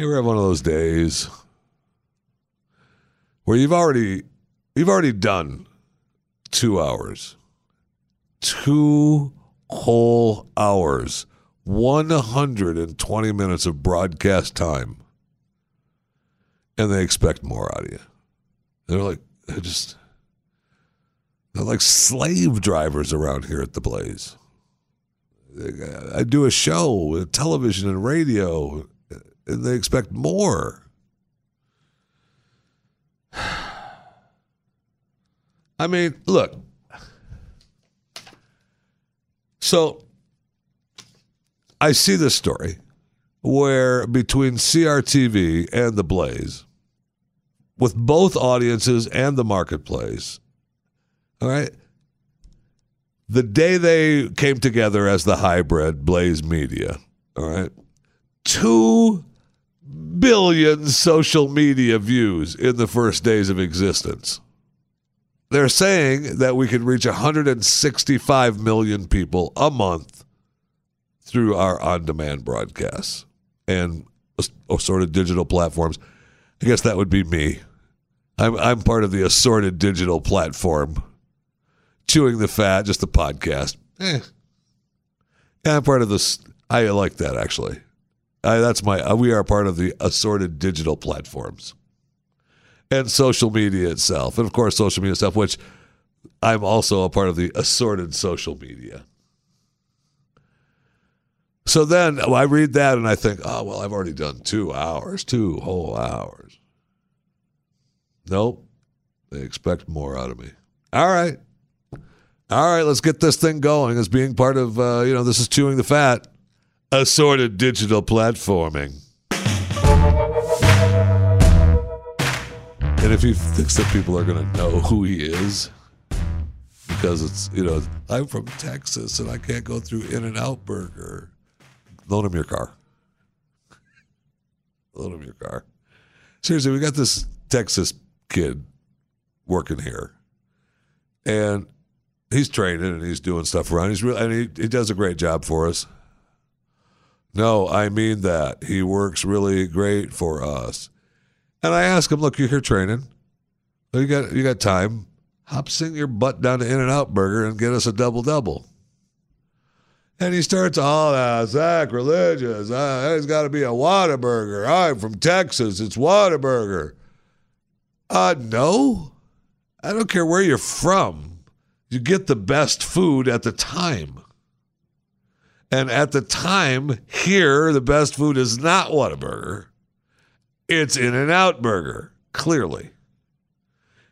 You ever have one of those days where you've already you've already done two hours, two whole hours, one hundred and twenty minutes of broadcast time, and they expect more out of you. They're like they're just they're like slave drivers around here at the Blaze. I do a show with television and radio, and they expect more. I mean, look. So I see this story where between CRTV and the Blaze, with both audiences and the marketplace, all right, the day they came together as the hybrid Blaze Media, all right, two billion social media views in the first days of existence. They're saying that we could reach 165 million people a month through our on demand broadcasts and assorted digital platforms. I guess that would be me. I'm, I'm part of the assorted digital platform chewing the fat, just the podcast. Eh. Yeah, I'm part of this. I like that actually. That's my. Uh, we are part of the assorted digital platforms and social media itself, and of course, social media stuff, which I'm also a part of the assorted social media. So then I read that and I think, oh well, I've already done two hours, two whole hours. Nope, they expect more out of me. All right. All right, let's get this thing going as being part of, uh, you know, this is chewing the fat, assorted digital platforming. And if he thinks that people are going to know who he is, because it's, you know, I'm from Texas and I can't go through In N Out Burger, loan him your car. loan him your car. Seriously, we got this Texas kid working here. And he's training and he's doing stuff around. He's really and he, he does a great job for us. No, I mean that. He works really great for us. And I ask him, look, you're here training. You got you got time. Hop sing your butt down to In and Out Burger and get us a double double. And he starts, oh, that's sacrilegious. Uh, it's got to be a Whataburger. I'm from Texas. It's Whataburger. Uh, no. I don't care where you're from you get the best food at the time. And at the time, here, the best food is not Whataburger. It's In N Out Burger, clearly.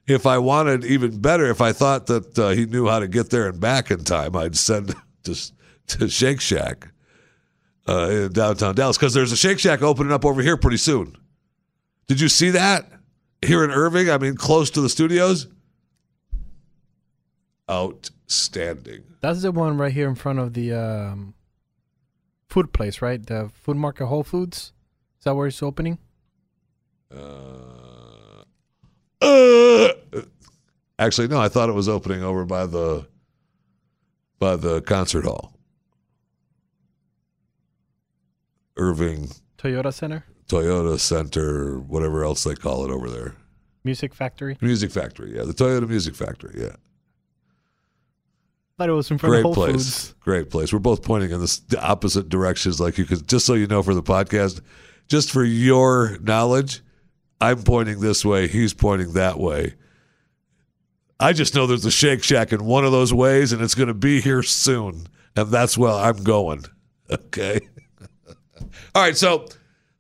If I wanted even better, if I thought that uh, he knew how to get there and back in time, I'd send to, to Shake Shack uh, in downtown Dallas because there's a Shake Shack opening up over here pretty soon. Did you see that here in Irving? I mean, close to the studios outstanding. That's the one right here in front of the um, food place, right? The food market Whole Foods. Is that where it's opening? Uh, uh, actually, no. I thought it was opening over by the by the concert hall. Irving Toyota Center. Toyota Center, whatever else they call it over there. Music Factory. Music Factory, yeah, the Toyota Music Factory, yeah. Thought it was in front Great of Whole place. Foods. Great place. We're both pointing in the opposite directions, like you could. Just so you know, for the podcast, just for your knowledge, I'm pointing this way. He's pointing that way. I just know there's a Shake Shack in one of those ways, and it's going to be here soon, and that's where I'm going. Okay. All right. So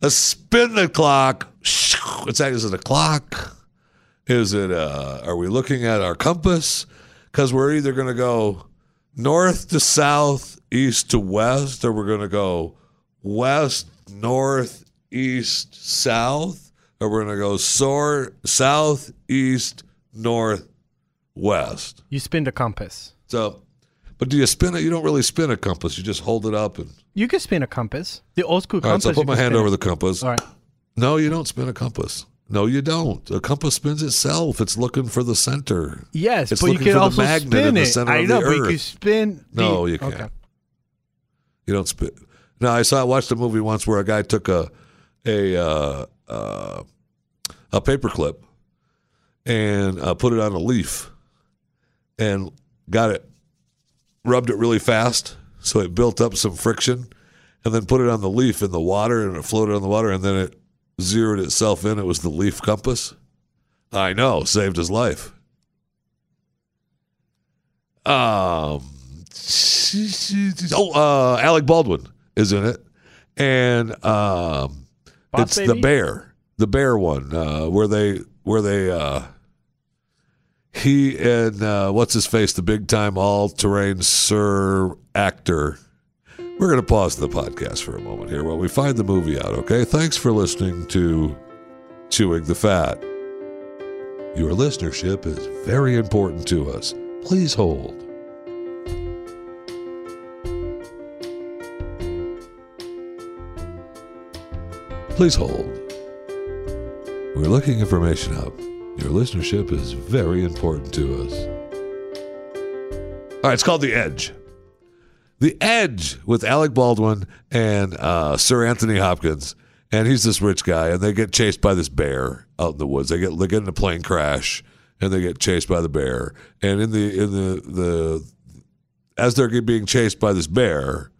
let's spin the clock. What's that? Is it a clock? Is it? Uh, are we looking at our compass? Because we're either going to go north to south, east to west, or we're going to go west, north, east, south, or we're going to go soar, south, east, north, west. You spin the compass. So, but do you spin it? You don't really spin a compass. You just hold it up and. You can spin a compass. The old school All right, compass. so I put my hand over the compass. All right. No, you don't spin a compass. No, you don't. A compass spins itself. It's looking for the center. Yes, It's but you can also spin in the it. I know, the but you can spin. The, No, you can't. Okay. You don't spin. No, I saw. I watched a movie once where a guy took a a uh, uh, a paperclip and uh, put it on a leaf and got it rubbed it really fast so it built up some friction and then put it on the leaf in the water and it floated on the water and then it zeroed itself in it was the leaf compass. I know saved his life. Um oh uh alec baldwin is in it. And um Boss it's the bear the bear one uh where they where they uh he and uh, what's his face, the big time all terrain sir actor. We're going to pause the podcast for a moment here while we find the movie out, okay? Thanks for listening to Chewing the Fat. Your listenership is very important to us. Please hold. Please hold. We're looking information up. Your listenership is very important to us. All right, it's called The Edge. The Edge with Alec Baldwin and uh, Sir Anthony Hopkins. And he's this rich guy, and they get chased by this bear out in the woods. They get they get in a plane crash, and they get chased by the bear. And in the in the the as they're being chased by this bear,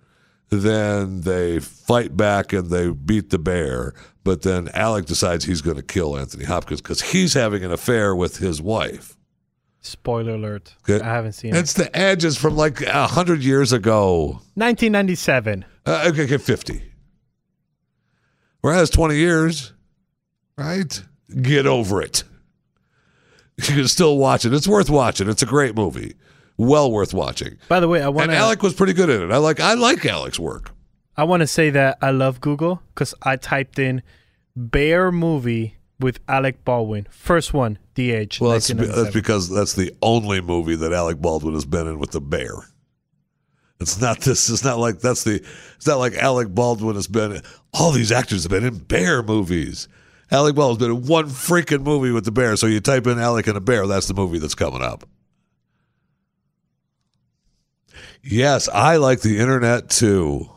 then they fight back and they beat the bear. But then Alec decides he's going to kill Anthony Hopkins because he's having an affair with his wife. Spoiler alert. Good. I haven't seen it. It's the edges from like a hundred years ago. 1997. Uh, okay, okay, fifty. Whereas twenty years, right? Get over it. You can still watch it. It's worth watching. It's a great movie. Well worth watching. By the way, I want And to Alec was pretty good in it. I like I like Alec's work. I want to say that I love Google because I typed in bear movie with Alec Baldwin. First one, The Edge. Well, that's, 1997. that's because that's the only movie that Alec Baldwin has been in with the bear. It's not this. It's not like that's the. It's not like Alec Baldwin has been. All these actors have been in bear movies. Alec Baldwin's been in one freaking movie with the bear. So you type in Alec and a bear, that's the movie that's coming up. Yes, I like the internet too.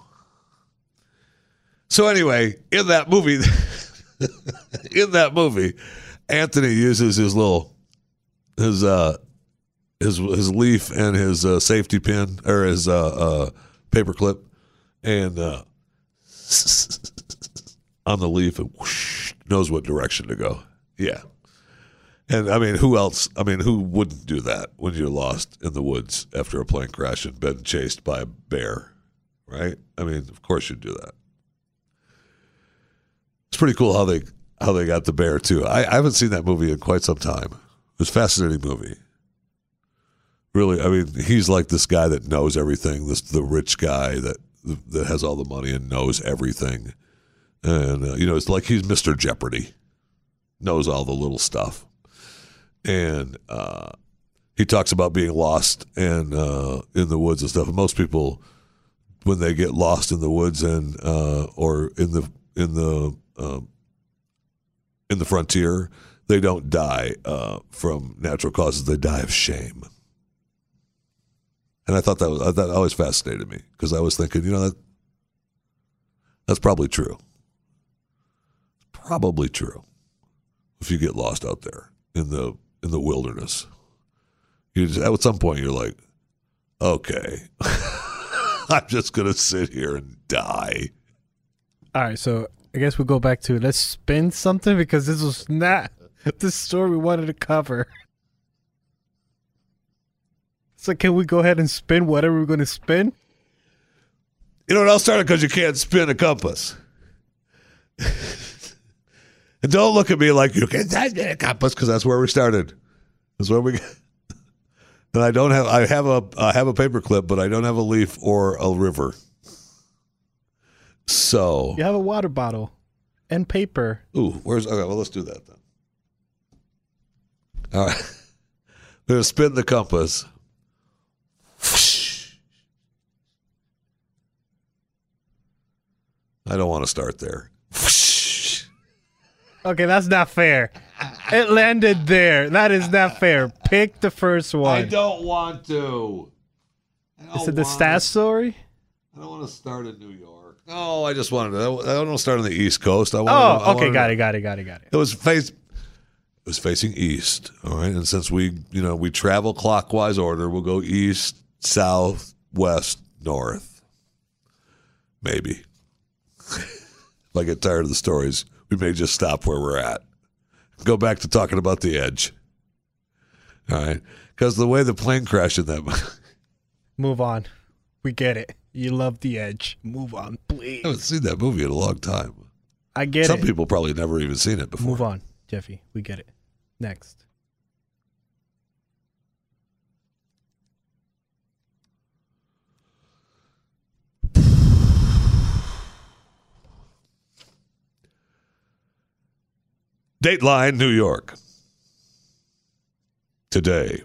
So anyway, in that movie, in that movie, Anthony uses his little his uh his his leaf and his uh, safety pin or his uh, uh paper clip and uh on the leaf and whoosh, knows what direction to go. Yeah. And I mean, who else? I mean, who wouldn't do that when you're lost in the woods after a plane crash and been chased by a bear, right? I mean, of course you'd do that. It's pretty cool how they how they got the bear too. I, I haven't seen that movie in quite some time. It's a fascinating movie. Really, I mean, he's like this guy that knows everything. This the rich guy that that has all the money and knows everything, and uh, you know, it's like he's Mister Jeopardy, knows all the little stuff, and uh, he talks about being lost and uh, in the woods and stuff. And most people, when they get lost in the woods and uh, or in the in the um, in the frontier, they don't die uh, from natural causes. They die of shame. And I thought that was that always fascinated me because I was thinking, you know, that that's probably true. Probably true. If you get lost out there in the in the wilderness, you just, at some point you're like, okay, I'm just gonna sit here and die. All right, so I guess we go back to let's spin something because this was not the story we wanted to cover. So can we go ahead and spin whatever we're going to spin? You know, it all started because you can't spin a compass. and don't look at me like you can't spin a compass because that's where we started. That's where we. And I don't have. I have a. I have a paper clip, but I don't have a leaf or a river. So, You have a water bottle and paper. ooh, where's? Okay, well, let's do that then. All right, we're gonna spin the compass. I don't want to start there. Okay, that's not fair. It landed there. That is not fair. Pick the first one. I don't want to. I Is it the stats story? I don't want to start in New York. Oh, I just wanted to. I don't want to start on the East Coast. I Oh, wanted, I okay, wanted got it, got it, got it, got it. It was face. It was facing east. All right, and since we, you know, we travel clockwise order, we'll go east, south, west, north. Maybe. if I get tired of the stories, we may just stop where we're at. Go back to talking about the edge. All right, because the way the plane crashed in that. Move on. We get it. You love the edge. Move on, please. I haven't seen that movie in a long time. I get Some it. Some people probably never even seen it before. Move on, Jeffy. We get it. Next. Dateline, New York. Today.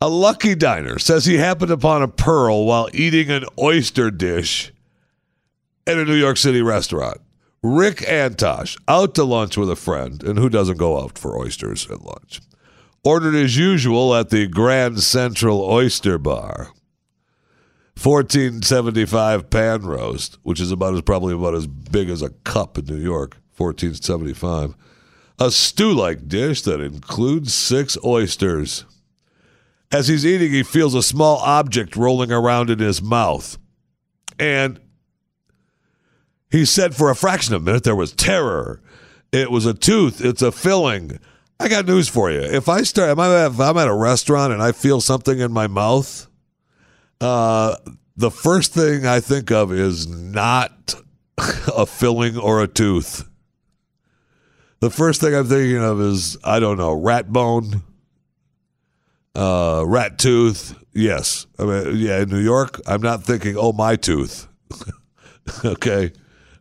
A lucky diner says he happened upon a pearl while eating an oyster dish at a New York City restaurant. Rick Antosh, out to lunch with a friend, and who doesn't go out for oysters at lunch, ordered as usual at the Grand Central Oyster Bar. 1475 pan roast, which is about as probably about as big as a cup in New York. 1475. A stew-like dish that includes six oysters. As he's eating, he feels a small object rolling around in his mouth. And he said for a fraction of a minute there was terror. It was a tooth. It's a filling. I got news for you. If I start, if I'm at- a restaurant and I feel something in my mouth, uh, the first thing I think of is not a filling or a tooth. The first thing I'm thinking of is I don't know rat bone, uh, rat tooth. Yes, I mean yeah. In New York, I'm not thinking oh my tooth. okay.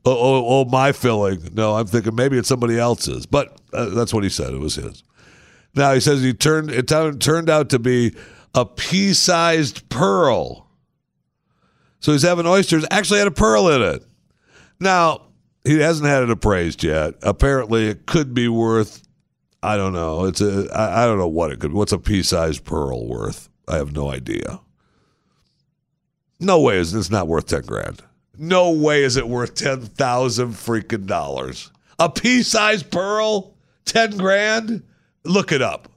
Oh, oh, oh, my filling. No, I'm thinking maybe it's somebody else's, but uh, that's what he said. It was his. Now he says he turned it turned out to be a pea-sized pearl. So he's having oysters. Actually, had a pearl in it. Now he hasn't had it appraised yet. Apparently, it could be worth. I don't know. It's a. I, I don't know what it could. What's a pea-sized pearl worth? I have no idea. No way is it's not worth ten grand. No way is it worth ten thousand freaking dollars. A pea-sized pearl, ten grand. Look it up.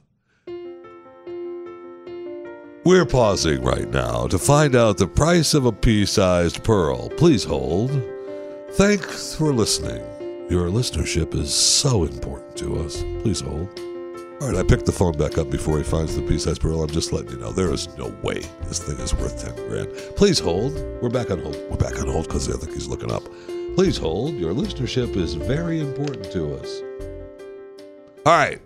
We're pausing right now to find out the price of a pea-sized pearl. Please hold. Thanks for listening. Your listenership is so important to us. Please hold. All right, I picked the phone back up before he finds the pea-sized pearl. I'm just letting you know there is no way this thing is worth ten grand. Please hold. We're back on hold. We're back on hold because I think he's looking up. Please hold. Your listenership is very important to us. All right.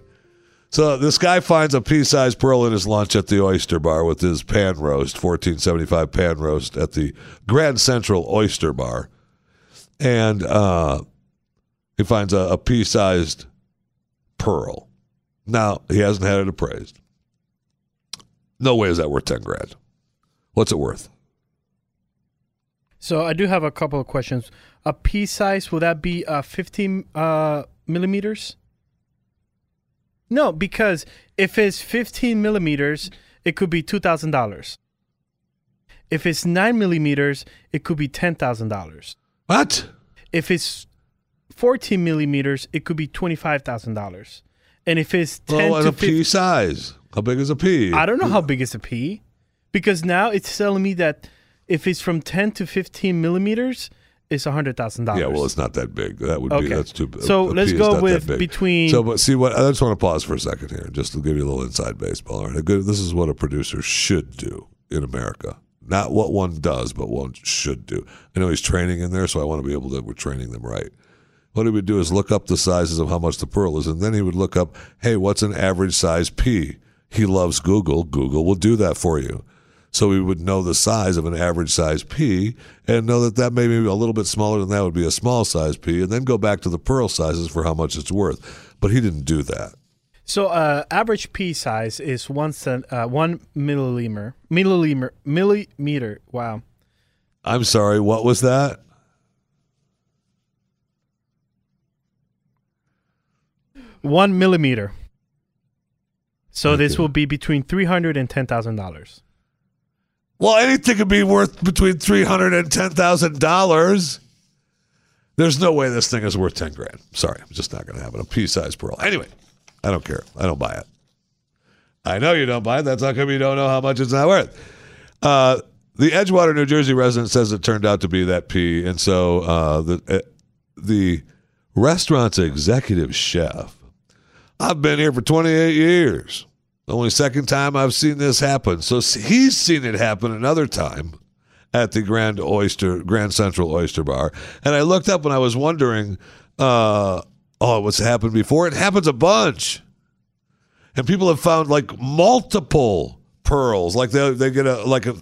So this guy finds a pea-sized pearl in his lunch at the oyster bar with his pan roast, 1475 pan roast at the Grand Central Oyster Bar. And uh, he finds a, a pea-sized pearl. Now, he hasn't had it appraised. No way is that worth 10 grand. What's it worth? So I do have a couple of questions. A pea size, will that be uh, 15 uh, millimeters? No, because if it's 15 millimeters, it could be $2,000. If it's 9 millimeters, it could be $10,000. What? If it's 14 millimeters, it could be $25,000. And if it's 10 Oh, and to a 15, pea size. How big is a pea? I don't know how big is a pea because now it's telling me that if it's from 10 to 15 millimeters, it's $100,000. Yeah, well, it's not that big. That would be that's too big. So let's go with between- So, but see what I just want to pause for a second here, just to give you a little inside baseball. All right, a good, this is what a producer should do in America. Not what one does, but one should do. I know he's training in there, so I want to be able to. We're training them right. What he would do is look up the sizes of how much the pearl is, and then he would look up, hey, what's an average size pea? He loves Google. Google will do that for you. So we would know the size of an average size pea and know that that maybe a little bit smaller than that would be a small size pea, and then go back to the pearl sizes for how much it's worth. But he didn't do that. So uh, average pea size is one cent, uh, one milliliter, milliliter, millimeter. Wow. I'm sorry, what was that? One millimeter. So this will be between three hundred and ten thousand dollars. Well, anything could be worth between three hundred and ten thousand dollars. There's no way this thing is worth ten grand. Sorry, I'm just not going to have it. A pea-sized pearl. Anyway, I don't care. I don't buy it. I know you don't buy it. That's how come you don't know how much it's not worth. Uh, the Edgewater, New Jersey resident says it turned out to be that pea, and so uh, the uh, the restaurant's executive chef. I've been here for 28 years. The Only second time I've seen this happen. So he's seen it happen another time at the Grand Oyster, Grand Central Oyster Bar. And I looked up and I was wondering, uh, oh, what's happened before? It happens a bunch. And people have found like multiple pearls. Like they they get a like a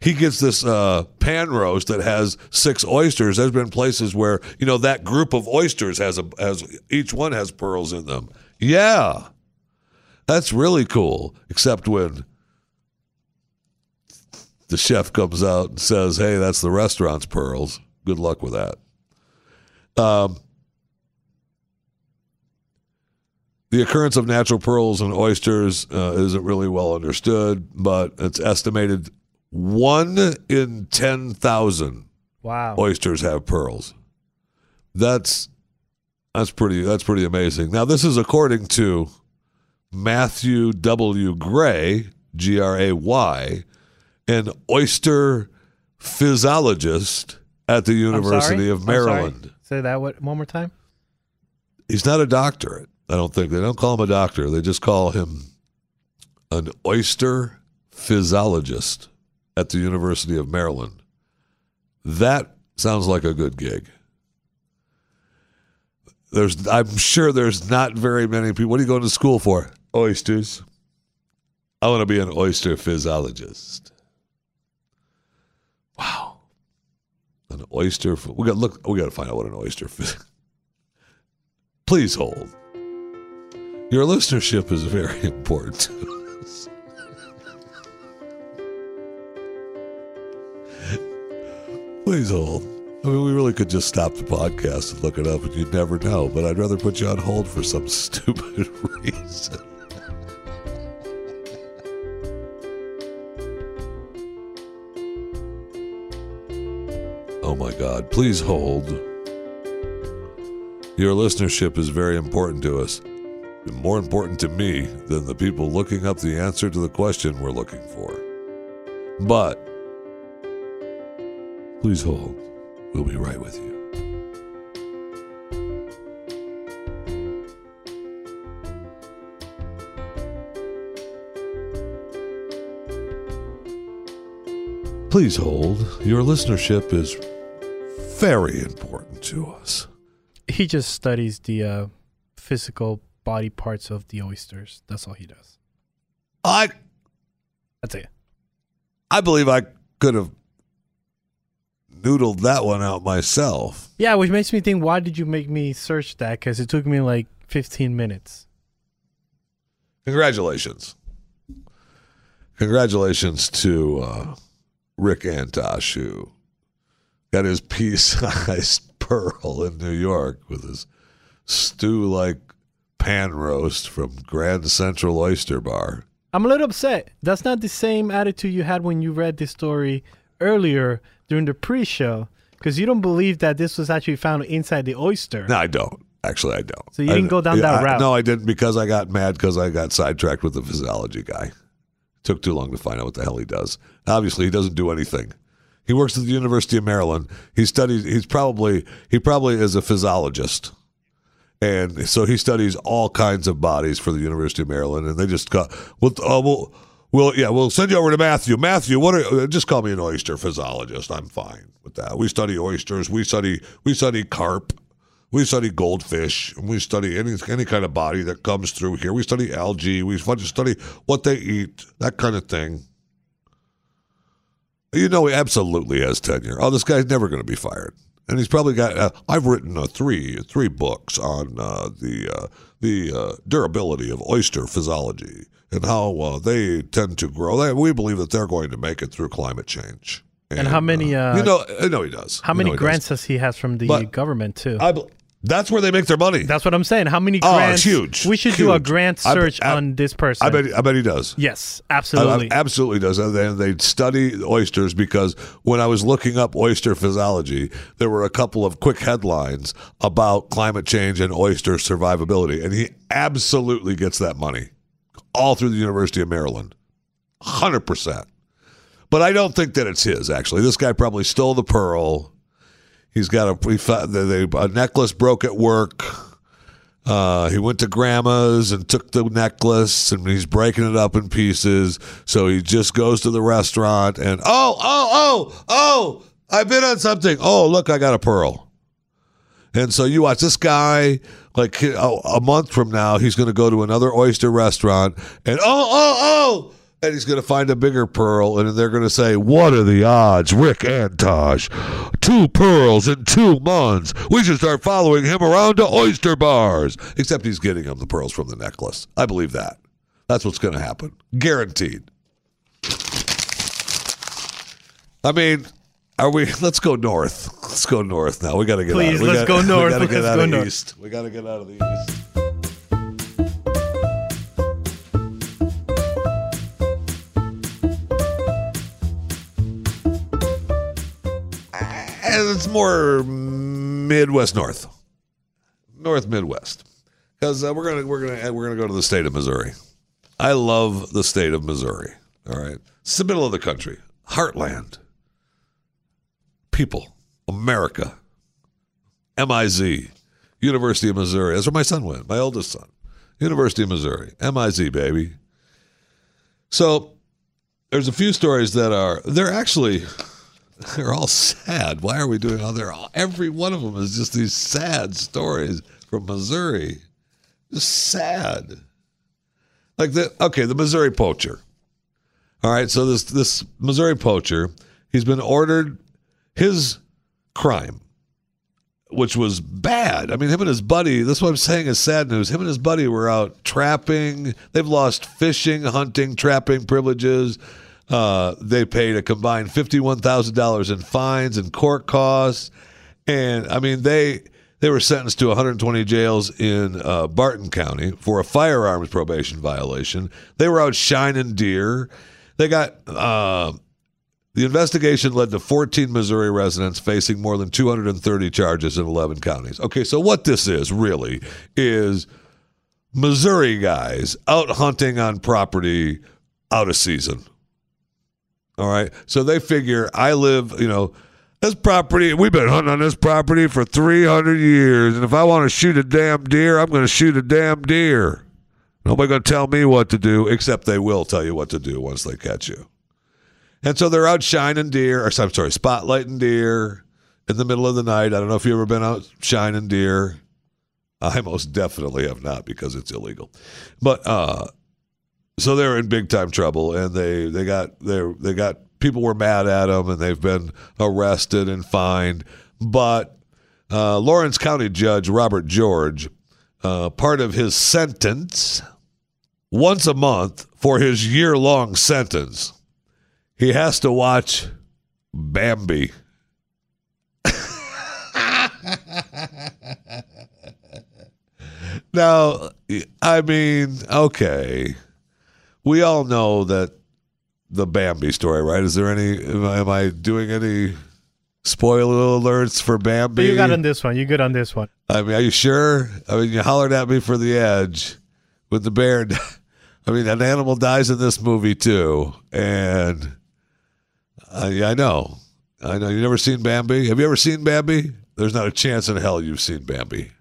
he gets this uh, pan roast that has six oysters. There's been places where you know that group of oysters has a has each one has pearls in them. Yeah, that's really cool. Except when the chef comes out and says, "Hey, that's the restaurant's pearls." Good luck with that. Um, the occurrence of natural pearls and oysters uh, isn't really well understood, but it's estimated one in 10,000 Wow. oysters have pearls. That's that's pretty that's pretty amazing. Now this is according to Matthew W. Gray, G R A Y, an oyster physiologist at the University of. Maryland. Say that what, one more time. He's not a doctorate. I don't think they don't call him a doctor. They just call him an oyster physiologist at the University of Maryland. That sounds like a good gig. There's, I'm sure there's not very many people. What are you going to school for? Oysters. I want to be an oyster physiologist. Wow, an oyster. We got look. We got to find out what an oyster. Phys- Please hold. Your listenership is very important to us. Please hold. I mean, we really could just stop the podcast and look it up, and you'd never know. But I'd rather put you on hold for some stupid reason. Oh my God. Please hold. Your listenership is very important to us. More important to me than the people looking up the answer to the question we're looking for. But please hold. We'll be right with you. Please hold. Your listenership is very important to us. He just studies the uh, physical body parts of the oysters. That's all he does. I That's it. I believe I could have noodled that one out myself. Yeah, which makes me think, why did you make me search that? Because it took me like 15 minutes. Congratulations. Congratulations to uh, Rick Antosh, who got his pea sized pearl in New York with his stew like pan roast from Grand Central Oyster Bar. I'm a little upset. That's not the same attitude you had when you read this story earlier during the pre-show, because you don't believe that this was actually found inside the oyster. No, I don't. Actually, I don't. So you didn't I- go down that I- route? No, I didn't because I got mad because I got sidetracked with the physiology guy. Took too long to find out what the hell he does. Obviously, he doesn't do anything. He works at the University of Maryland. He studies. He's probably he probably is a physiologist, and so he studies all kinds of bodies for the University of Maryland. And they just got well, uh, we'll, we'll yeah, we'll send you over to Matthew. Matthew, what are uh, just call me an oyster physiologist. I'm fine with that. We study oysters. We study we study carp. We study goldfish. and We study any any kind of body that comes through here. We study algae. We study what they eat, that kind of thing. You know, he absolutely has tenure. Oh, this guy's never going to be fired, and he's probably got. Uh, I've written uh, three three books on uh, the uh, the uh, durability of oyster physiology and how uh, they tend to grow. They, we believe that they're going to make it through climate change. And how many, uh, you know, I know he does. How You many know does. grants does he has from the But- government too? I, That's where they make their money. That's what I'm saying. How many Oh, grants? it's huge. We should do a grant search I- on this person. I bet. I bet he does. Yes, I- I- absolutely. absolutely does. And they, they study oysters because when I was looking up oyster physiology, there were a couple of quick headlines about climate change and oyster survivability, and he absolutely gets that money all through the University of Maryland, hundred percent. But I don't think that it's his. Actually, this guy probably stole the pearl. He's got a he, found- they, a necklace broke at work. Uh, he went to grandma's and took the necklace and he's breaking it up in pieces. So he just goes to the restaurant and oh, oh, oh, oh, I bid on something. Oh, look, I got a pearl. And so you watch this guy, like oh, a month from now, he's going to go to another oyster restaurant and oh, oh, oh, and he's going to find a bigger pearl, and they're going to say, "What are the odds, Rick Antosh? Two pearls in two months. We should start following him around to oyster bars." Except he's getting them the pearls from the necklace. I believe that. That's what's going to happen, guaranteed. I mean, are we? Let's go north. Let's go north now. We got to get Please, out. We let's gotta- go north. We got to get Let's out go of north. east. We got to get out of the east. More Midwest North, North Midwest, because uh, we're gonna we're gonna we're gonna go to the state of Missouri. I love the state of Missouri. All right, it's the middle of the country, heartland, people, America, MIZ, University of Missouri. That's where my son went, my oldest son, University of Missouri, MIZ, baby. So there's a few stories that are they're actually they're all sad. Why are we doing all they're all every one of them is just these sad stories from Missouri. Just sad. Like the okay, the Missouri poacher. All right, so this this Missouri poacher, he's been ordered his crime, which was bad. I mean, him and his buddy, that's what I'm saying is sad news. Him and his buddy were out trapping. They've lost fishing, hunting, trapping privileges. Uh, they paid a combined $51,000 in fines and court costs. And I mean, they they were sentenced to 120 jails in uh, Barton County for a firearms probation violation. They were out shining deer. They got uh, the investigation led to 14 Missouri residents facing more than 230 charges in 11 counties. Okay, so what this is really is Missouri guys out hunting on property out of season. All right. So they figure I live, you know, this property, we've been hunting on this property for 300 years. And if I want to shoot a damn deer, I'm going to shoot a damn deer. Nobody going to tell me what to do, except they will tell you what to do once they catch you. And so they're out shining deer, or I'm sorry, spotlighting deer in the middle of the night. I don't know if you've ever been out shining deer. I most definitely have not because it's illegal. But uh so they're in big time trouble and they they got they they got people were mad at them and they've been arrested and fined. But uh, Lawrence County Judge Robert George, uh, part of his sentence, once a month for his year long sentence, he has to watch Bambi. now, I mean, okay. We all know that the Bambi story, right? Is there any, am I, am I doing any spoiler alerts for Bambi? but you got on this one. You good on this one? I mean, are you sure? I mean, you hollered at me for the edge with the bear. I mean, an animal dies in this movie too, and yeah, I know, I know. You never seen Bambi? Have you ever seen Bambi? There's not a chance in hell you've seen Bambi.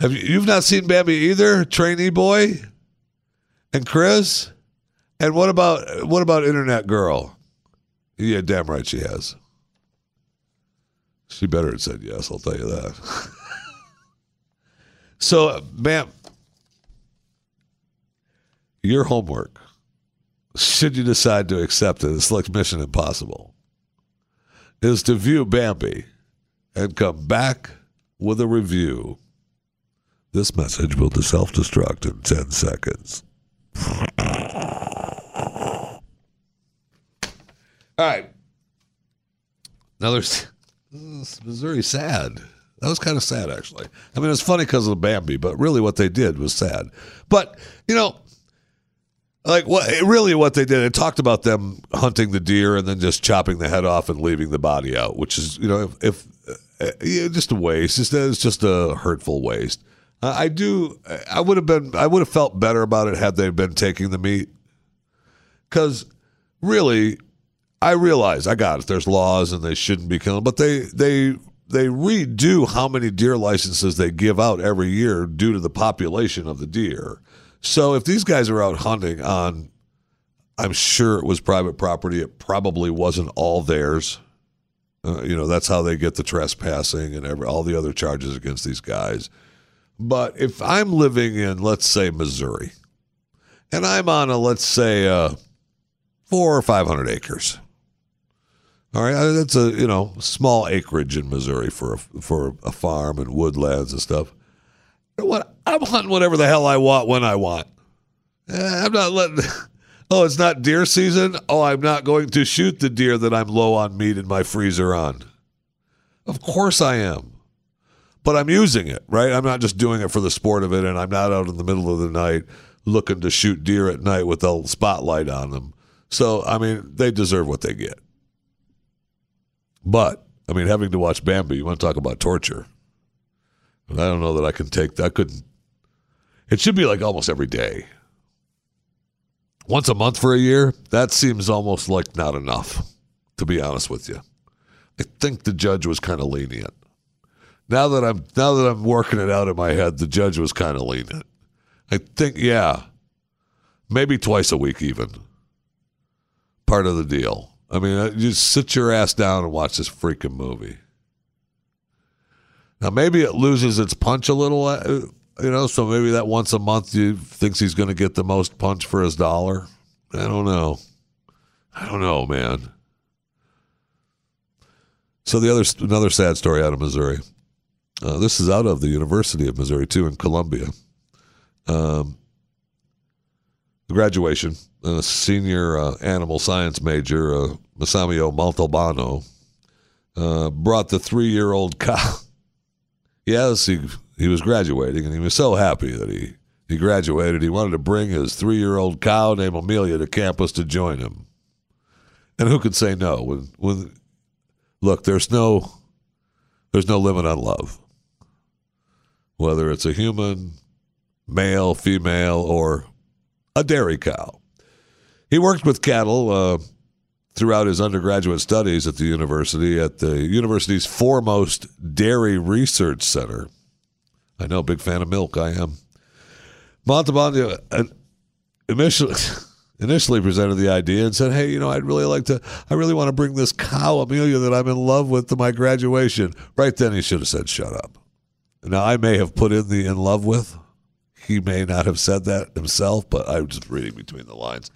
Have you? You've not seen Bambi either, trainee boy, and Chris. And what about what about Internet Girl? Yeah, damn right she has. She better have said yes, I'll tell you that. so, Bam, your homework, should you decide to accept it, it's like Mission Impossible, is to view Bambi and come back with a review. This message will self destruct in 10 seconds. All right. Now there's Missouri sad. That was kind of sad, actually. I mean, it's funny because of the Bambi, but really what they did was sad. But you know, like what really what they did, it talked about them hunting the deer and then just chopping the head off and leaving the body out, which is you know if, if uh, yeah, just a waste. Just it's just a hurtful waste. Uh, I do. I would have been. I would have felt better about it had they been taking the meat, because really, I realize I got it. There's laws and they shouldn't be killing, but they they they redo how many deer licenses they give out every year due to the population of the deer. So if these guys are out hunting on, I'm sure it was private property. It probably wasn't all theirs. Uh, you know, that's how they get the trespassing and every, all the other charges against these guys. But if I'm living in, let's say, Missouri, and I'm on a, let's say, uh, four or 500 acres. All right, uh, that's a you know small acreage in Missouri for a, for a farm and woodlands and stuff. You know what? I'm hunting whatever the hell I want when I want. Eh, I'm not letting. Oh, it's not deer season. Oh, I'm not going to shoot the deer that I'm low on meat in my freezer on. Of course I am, but I'm using it right. I'm not just doing it for the sport of it, and I'm not out in the middle of the night looking to shoot deer at night with a spotlight on them. So, I mean, they deserve what they get. But, I mean, having to watch Bambi, you want to talk about torture. I don't know that I can take that. Couldn't. It should be like almost every day. Once a month for a year, that seems almost like not enough, to be honest with you. I think the judge was kind of lenient. Now that I'm now that I'm working it out in my head, the judge was kind of lenient. I think, yeah, maybe twice a week even. Part of the deal. I mean, uh, just sit your ass down and watch this freaking movie. Now, maybe it loses its punch a little, uh, you know, so maybe that once a month you thinks he's going to get the most punch for his dollar. I don't know. I don't know, man. So the other another sad story out of Missouri. Uh, this is out of the University of Missouri too in Columbia. Um, graduation. A senior uh, animal science major, uh, Masamio Montalbano, uh, brought the three-year-old cow. yes, he he was graduating, and he was so happy that he he graduated. He wanted to bring his three-year-old cow named Amelia to campus to join him. And who could say no? When when look, there's no there's no limit on love. Whether it's a human, male, female, or a dairy cow. He worked with cattle uh, throughout his undergraduate studies at the university, at the university's foremost dairy research center. I know, big fan of milk, I am. Montalbano uh, initially, initially presented the idea and said, Hey, you know, I'd really like to, I really want to bring this cow, Amelia, that I'm in love with to my graduation. Right then, he should have said, Shut up. Now, I may have put in the in love with. He may not have said that himself, but I was just reading between the lines.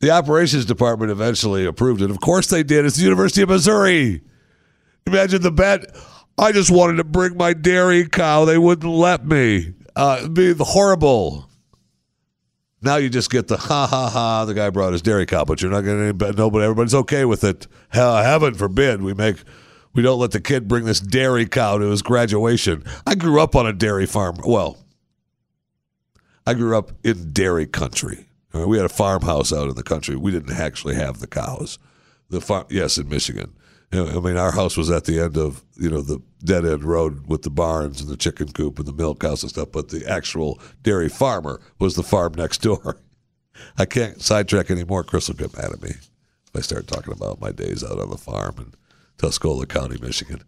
The operations department eventually approved it. Of course they did. It's the University of Missouri. Imagine the bet. I just wanted to bring my dairy cow. They wouldn't let me. Uh, be horrible. Now you just get the ha ha ha. The guy brought his dairy cow, but you're not going to know. Nobody, everybody's okay with it. Hell, heaven forbid we make we don't let the kid bring this dairy cow to his graduation. I grew up on a dairy farm. Well, I grew up in dairy country. We had a farmhouse out in the country. We didn't actually have the cows. The farm, yes, in Michigan. I mean, our house was at the end of you know the dead end road with the barns and the chicken coop and the milk house and stuff. But the actual dairy farmer was the farm next door. I can't sidetrack anymore. Chris will get mad at me if I start talking about my days out on the farm in Tuscola County, Michigan.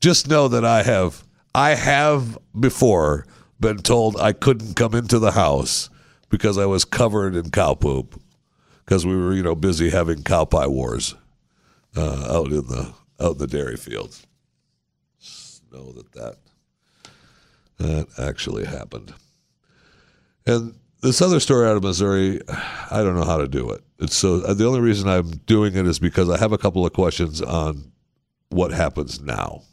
Just know that I have I have before been told I couldn't come into the house because I was covered in cow poop because we were, you know, busy having cow pie wars uh, out in the out in the dairy fields. Just know that that that actually happened. And this other story out of Missouri, I don't know how to do it. It's so the only reason I'm doing it is because I have a couple of questions on what happens now.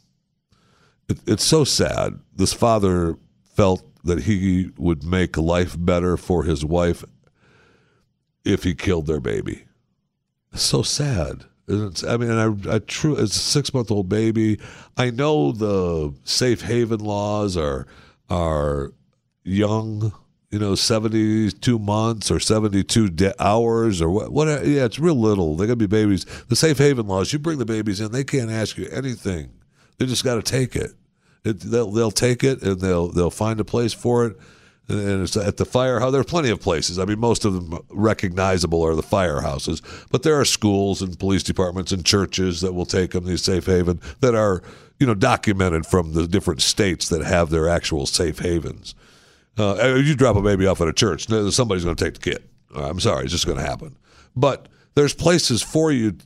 It, it's so sad. This father felt that he would make life better for his wife if he killed their baby. so sad. It's, I mean, I, I true. It's a six month old baby. I know the safe haven laws are are young. You know, seventy two months or seventy two de- hours or what? What? Yeah, it's real little. They got to be babies. The safe haven laws. You bring the babies in, they can't ask you anything. They just got to take it. It. They'll they'll take it and they'll they'll find a place for it and it's at the firehouse. There are plenty of places. I mean, most of them recognizable are the firehouses, but there are schools and police departments and churches that will take them. These safe haven that are you know documented from the different states that have their actual safe havens. Uh, you drop a baby off at a church, somebody's going to take the kid. I'm sorry, it's just going to happen. But there's places for you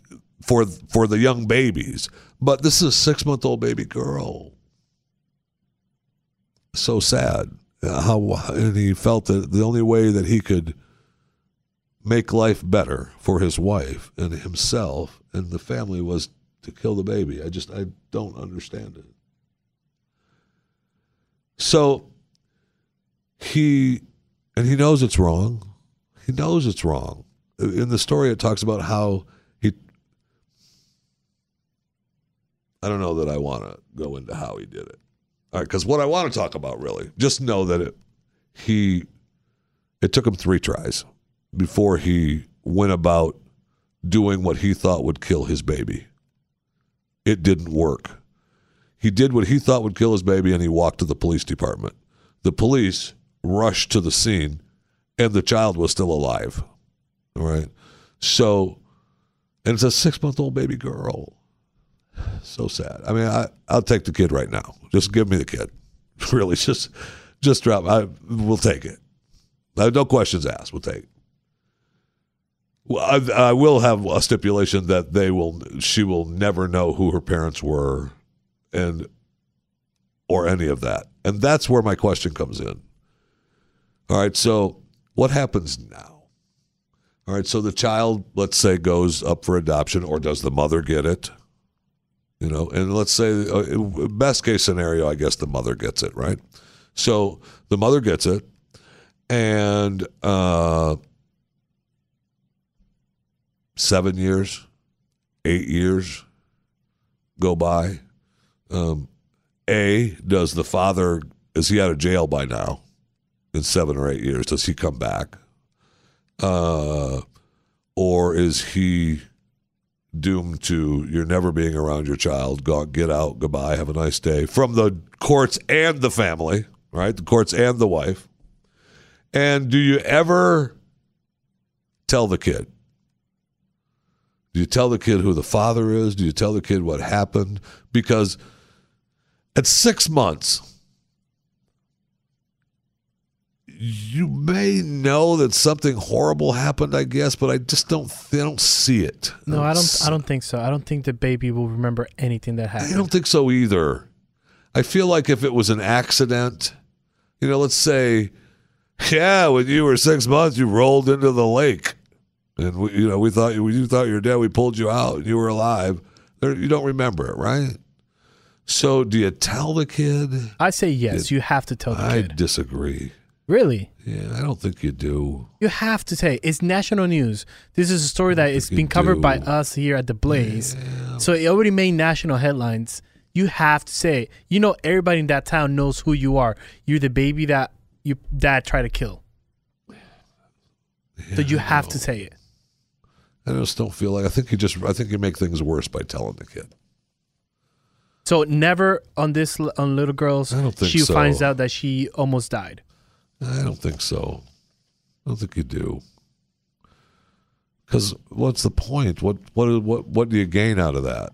for for the young babies. But this is a six month old baby girl. So sad uh, how and he felt that the only way that he could make life better for his wife and himself and the family was to kill the baby. I just I don't understand it. So he and he knows it's wrong. He knows it's wrong. In the story it talks about how he I don't know that I want to go into how he did it. All right, because what I want to talk about really, just know that it he it took him three tries before he went about doing what he thought would kill his baby. It didn't work. He did what he thought would kill his baby and he walked to the police department. The police rushed to the scene and the child was still alive. All right. So, and it's a six month old baby girl. So sad. I mean, I, I'll take the kid right now. Just give me the kid. Really, just just drop. I we'll take it. No questions asked. We'll take. It. Well, I, I will have a stipulation that they will. She will never know who her parents were, and or any of that. And that's where my question comes in. All right. So what happens now? All right. So the child, let's say, goes up for adoption, or does the mother get it? You know, and let's say uh, best case scenario, I guess the mother gets it, right? So the mother gets it, and uh, seven years, eight years go by. Um, a does the father is he out of jail by now? In seven or eight years, does he come back? Uh, or is he doomed to you're never being around your child. Go get out. Goodbye. Have a nice day. From the courts and the family, right? The courts and the wife. And do you ever tell the kid? Do you tell the kid who the father is? Do you tell the kid what happened? Because at six months, you may know that something horrible happened, I guess, but I just don't. I don't see it. No, I don't. I don't think so. I don't think the baby will remember anything that happened. I don't think so either. I feel like if it was an accident, you know, let's say, yeah, when you were six months, you rolled into the lake, and we, you know, we thought you, you thought you were dead. We pulled you out, and you were alive. There, you don't remember it, right? So, do you tell the kid? I say yes. you have to tell the I kid. I disagree. Really? Yeah, I don't think you do. You have to say it's national news. This is a story that is being covered do. by us here at the Blaze. Yeah. So it already made national headlines. You have to say, you know, everybody in that town knows who you are. You're the baby that your dad tried to kill. Yeah, so you have to say it. I just don't feel like I think you just I think you make things worse by telling the kid. So never on this on little girls. I don't think she so. finds out that she almost died. I don't think so. I don't think you do. Because what's the point? What what what what do you gain out of that?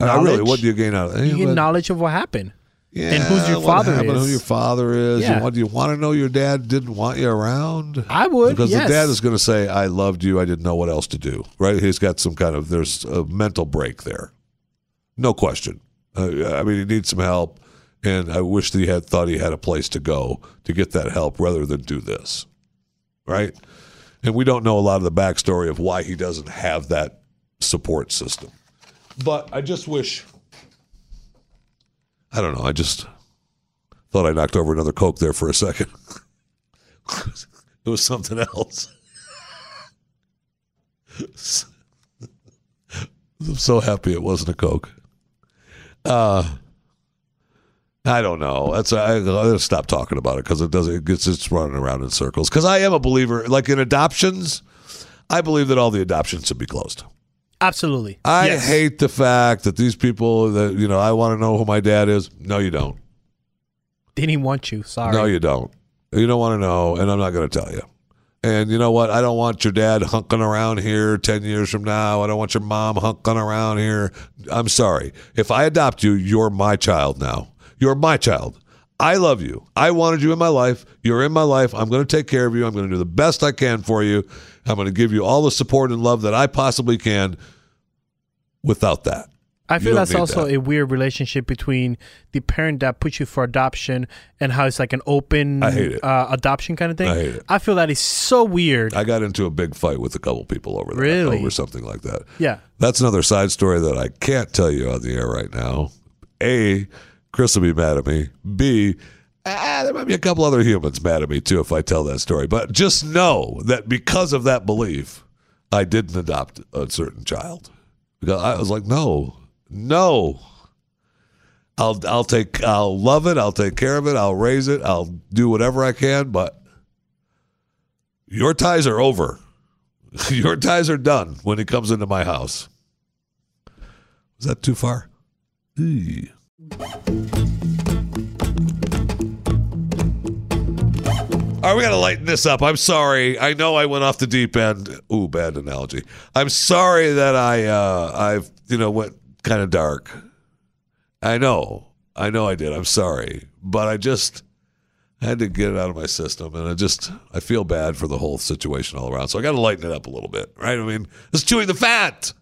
Knowledge. really, what do you gain out of that? You get knowledge of what happened. Yeah, and who's your father happened, is. Who your father is. Yeah. You want, do you want to know your dad didn't want you around? I would. Because yes. the dad is going to say, I loved you. I didn't know what else to do. Right? He's got some kind of, there's a mental break there. No question. Uh, I mean, he needs some help and I wish that he had thought he had a place to go to get that help rather than do this. Right? And we don't know a lot of the backstory of why he doesn't have that support system. But I just wish I don't know, I just thought I knocked over another Coke there for a second. it was something else. I'm so happy it wasn't a Coke. Uh, I don't know. That's I, I stop talking about it because it doesn't. It gets it's running around in circles. Because I am a believer, like in adoptions, I believe that all the adoptions should be closed. Absolutely. I Yes. hate the fact that these people that you know I want to know who my dad is. No, you don't. Didn't want you. Sorry. No, you don't. You don't want to know, and I'm not going to tell you. And you know what? I don't want your dad hunking around here 10 years from now. I don't want your mom hunking around here. I'm sorry. If I adopt you, you're my child now. You're my child. I love you. I wanted you in my life. You're in my life. I'm going to take care of you. I'm going to do the best I can for you. I'm going to give you all the support and love that I possibly can without that. I feel that's also that. a weird relationship between the parent that puts you for adoption and how it's like an open I hate it. Uh, adoption kind of thing. I hate it. I feel that is so weird. I got into a big fight with a couple people over that, Really? over something like that. yeah. That's another side story that I can't tell you on the air right now. A, Chris will be mad at me. B, ah, there might be a couple other humans mad at me too if I tell that story. But just know that because of that belief, I didn't adopt a certain child. Because I was like, no, no. I'll I'll take I'll love it, I'll take care of it, I'll raise it, I'll do whatever I can, but your ties are over. Your ties are done when he comes into my house. Is that too far? Eee. All right, we got to lighten this up. I'm sorry. I know I went off the deep end. Ooh, bad analogy. I'm sorry that I, uh, I've, you know, went kind of dark. I know. I know I did. I'm sorry. But I just had to get it out of my system. And I just, I feel bad for the whole situation all around. So I got to lighten it up a little bit, right? I mean, it's chewing the fat.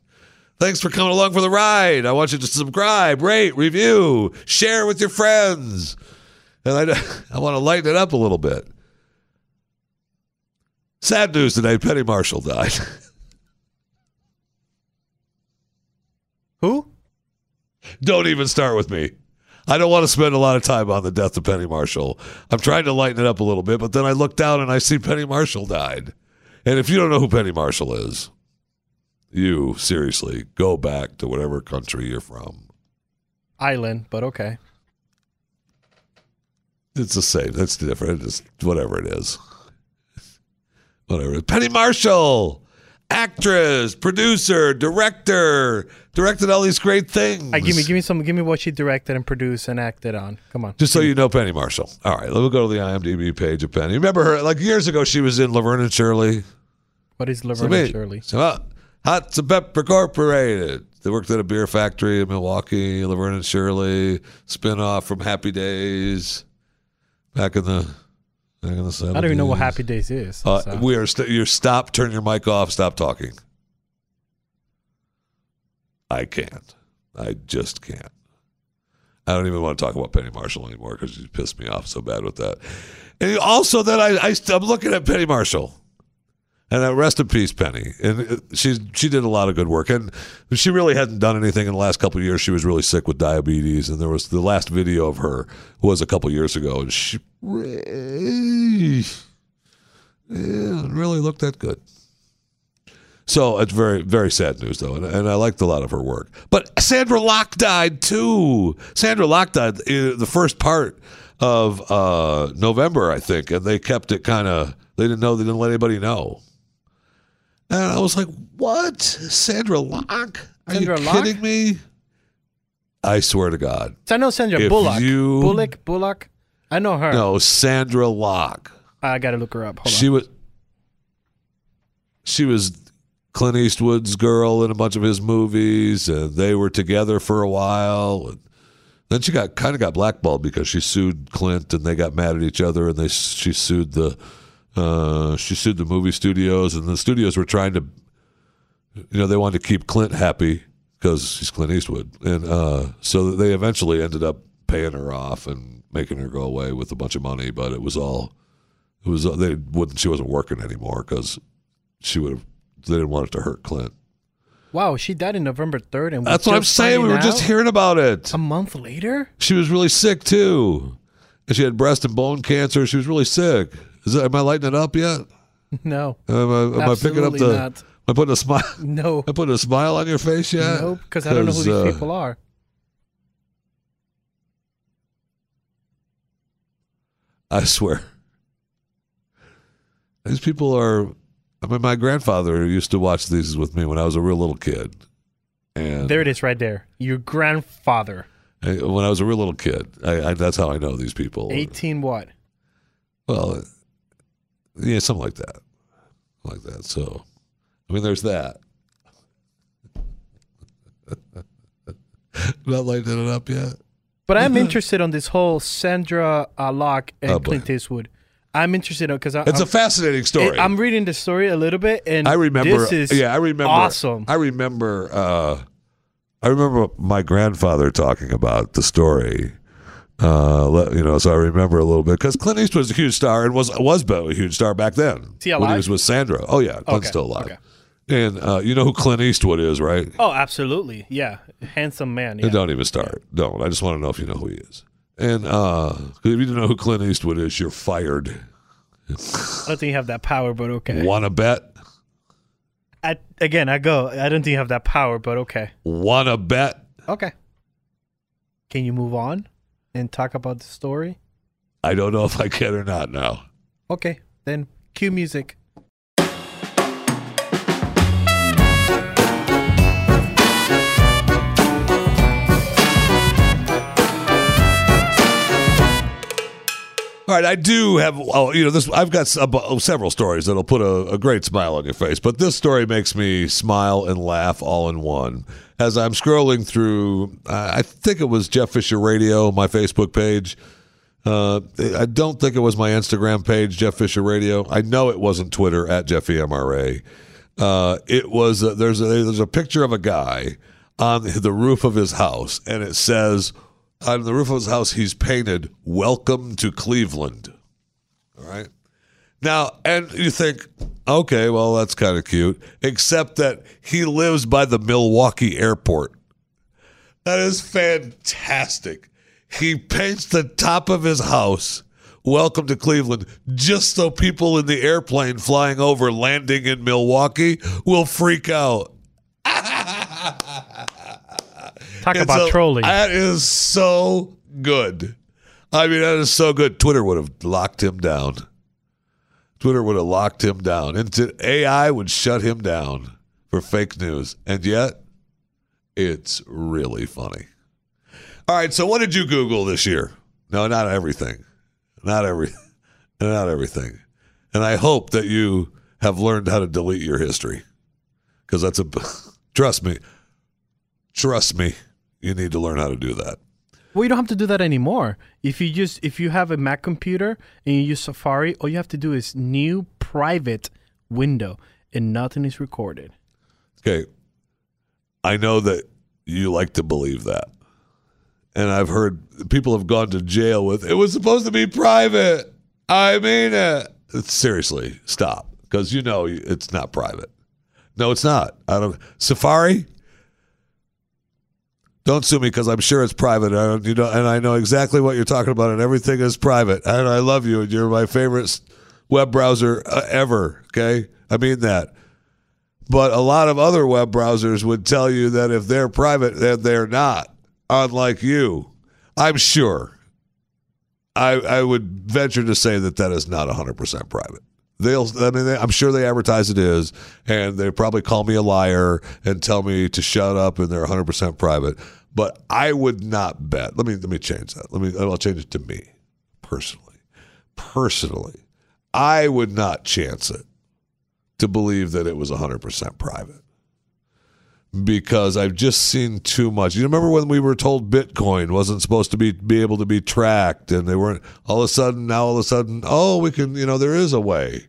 Thanks for coming along for the ride. I want you to subscribe, rate, review, share with your friends. And I, I want to lighten it up a little bit. Sad news today Penny Marshall died. Who? Don't even start with me. I don't want to spend a lot of time on the death of Penny Marshall. I'm trying to lighten it up a little bit, but then I look down and I see Penny Marshall died. And if you don't know who Penny Marshall is, you seriously go back to whatever country you're from. Island, but okay. It's the same. That's different. It's whatever it is. Whatever. Penny Marshall, actress, producer, director, directed all these great things. I give me give me some give me what she directed and produced and acted on. Come on. Just so you know, Penny Marshall. All right, let me go to the IMDb page of Penny. Remember her? Like years ago, she was in Laverne and Shirley. What is So Laverne me- and Shirley? So, uh, Hot Pepper Incorporated. They worked at a beer factory in Milwaukee. Laverne and Shirley spinoff from Happy Days back in the back in the 70s. I don't even know what Happy Days is. Uh, so. We are. St- you're stop. Turn your mic off. Stop talking. I can't. I just can't. I don't even want to talk about Penny Marshall anymore because she pissed me off so bad with that. And also, that I, I I'm looking at Penny Marshall, and uh, rest in peace, Penny. And uh, she she did a lot of good work, and she really hadn't done anything in the last couple of years. She was really sick with diabetes, and there was the last video of her was a couple years ago, and she really, really looked that good. So it's very, very sad news, though, and, and I liked a lot of her work. But Sandra Locke died too. Sandra Locke died in the first part of uh, November, I think, and they kept it kind of. They didn't know. They didn't let anybody know. And I was like, "What, Sandra Locke? Are Sandra you Locke? kidding me?" I swear to God, So I know Sandra If Bullock. you- Bullock, Bullock. I know her. no, Sandra Locke. I gotta look her up. Hold she on. was she was Clint Eastwood's girl in a bunch of his movies, and they were together for a while. And then she got kind of got blackballed because she sued Clint, and they got mad at each other, and they she sued the uh, she sued the movie studios, and the studios were trying to, you know, they wanted to keep Clint happy because he's Clint Eastwood, and uh, so they eventually ended up paying her off and making her go away with a bunch of money, but it was all it was they wouldn't she wasn't working anymore because she would have they didn't want it to hurt Clint. Wow, she died in November third, and That's what I'm saying. We were just hearing about it. a month later. She was really sick too, and she had breast and bone cancer. She was really sick. Is that, am I lighting it up yet? No, Am I, am I picking up the not. am I put a smile. No. I put a smile on your face yet. Nope, because I don't know who these uh, people are. I swear. These people are. I mean, my grandfather used to watch these with me when I was a real little kid, and There it is, right there. Your grandfather, I- when I was a real little kid, I, I, that's how I know these people. eighteen what? Well, yeah, something like that, like that. So, I mean, there's that. Not lighting it up yet. But I'm interested on this whole Sandra uh, Locke and Oh. Clint Eastwood. I'm interested because I'm, It's a fascinating story. I'm reading the story a little bit, and I remember. This is yeah, I remember. awesome. I remember. Uh, I remember my grandfather talking about the story. Uh, you know, so I remember a little bit because Clint Eastwood was a huge star and was was a huge star back then. He when he was with Sandra. Oh yeah, Clint's Okay, still alive. okay. And uh, you know who Clint Eastwood is, right? Oh, absolutely. Yeah. Handsome man. Yeah. Don't even start. Don't. I just want to know if you know who he is. And uh, if you don't know who Clint Eastwood is, you're fired. I don't think you have that power, but okay. Want to bet? I, again, I go. I don't think you have that power, but okay. Want to bet? Okay. Can you move on and talk about the story? I don't know if I can or not now. Okay. Then cue music. All right, I do have. Oh, you know, this. I've got s- several stories that'll put a, a great smile on your face, but this story makes me smile and laugh all in one. As I'm scrolling through, I think it was Jeff Fisher Radio, my Facebook page. Uh, I don't think it was my Instagram page, Jeff Fisher Radio. I know it wasn't Twitter at Jeffy MRA. Uh, it was. Uh, there's a, there's a picture of a guy on the roof of his house, and it says on the roof of his house he's painted "Welcome to Cleveland." All right. Now, and you think, okay, well that's kind of cute, except that he lives by the Milwaukee airport. That is fantastic. He paints the top of his house. Welcome to Cleveland, just so people in the airplane flying over landing in Milwaukee will freak out. Talk It's about a- trolling. That is so good. I mean, that is so good. Twitter would have locked him down. Twitter would have locked him down. And AI would shut him down for fake news. And yet, it's really funny. All right, so what did you Google this year? No, not everything. Not every not everything. And I hope that you have learned how to delete your history. Because that's a trust me. Trust me, you need to learn how to do that. well, you don't have to do that anymore. If you just if you have a Mac computer and you use Safari, all you have to do is new private window, and nothing is recorded. Okay. I know that you like to believe that. And I've heard people have gone to jail with it was supposed to be private. I mean it. Seriously, stop. Because you know it's not private. No, it's not. I don't Safari. Don't sue me because I'm sure it's private. I don't, you know, and I know exactly what you're talking about, and everything is private. And I love you, and you're my favorite web browser uh, ever. Okay, I mean that. But a lot of other web browsers would tell you that if they're private, then they're not. Unlike you, I'm sure. I I would venture to say that that is not 100% private. They'll, I mean, they, I'm sure they advertise it is, and they probably call me a liar and tell me to shut up, and they're 100% private. But I would not bet. Let me let me change that. Let me. I'll change it to me personally. Personally, I would not chance it to believe that it was 100% private because I've just seen too much. You remember when we were told Bitcoin wasn't supposed to be be able to be tracked and they weren't all of a sudden now all of a sudden oh we can you know there is a way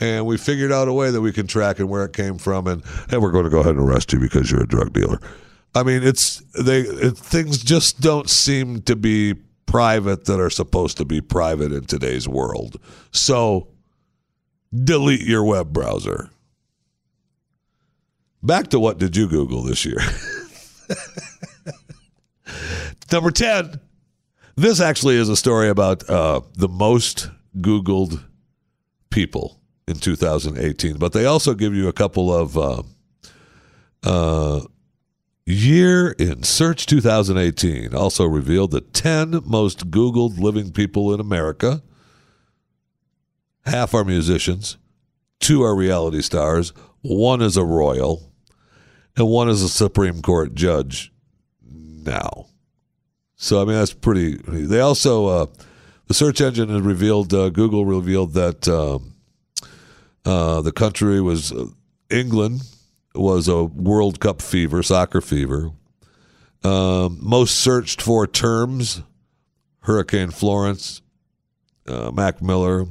and we figured out a way that we can track and where it came from and and we're going to go ahead and arrest you because you're a drug dealer. I mean it's they it, things just don't seem to be private that are supposed to be private in today's world. So delete your web browser. Back to what did you Google this year? Number 10. This actually is a story about uh, the most Googled people in 2018. But they also give you a couple of uh, uh, year in search 2018. Also revealed the 10 most Googled living people in America. Half are musicians, two are reality stars, one is a royal, and one is a Supreme Court judge now. So I mean that's pretty. They also uh, the search engine has revealed. Uh, Google revealed that um, uh, the country was uh, England was a World Cup fever, soccer fever. Um, most searched for terms: Hurricane Florence, uh, Mac Miller.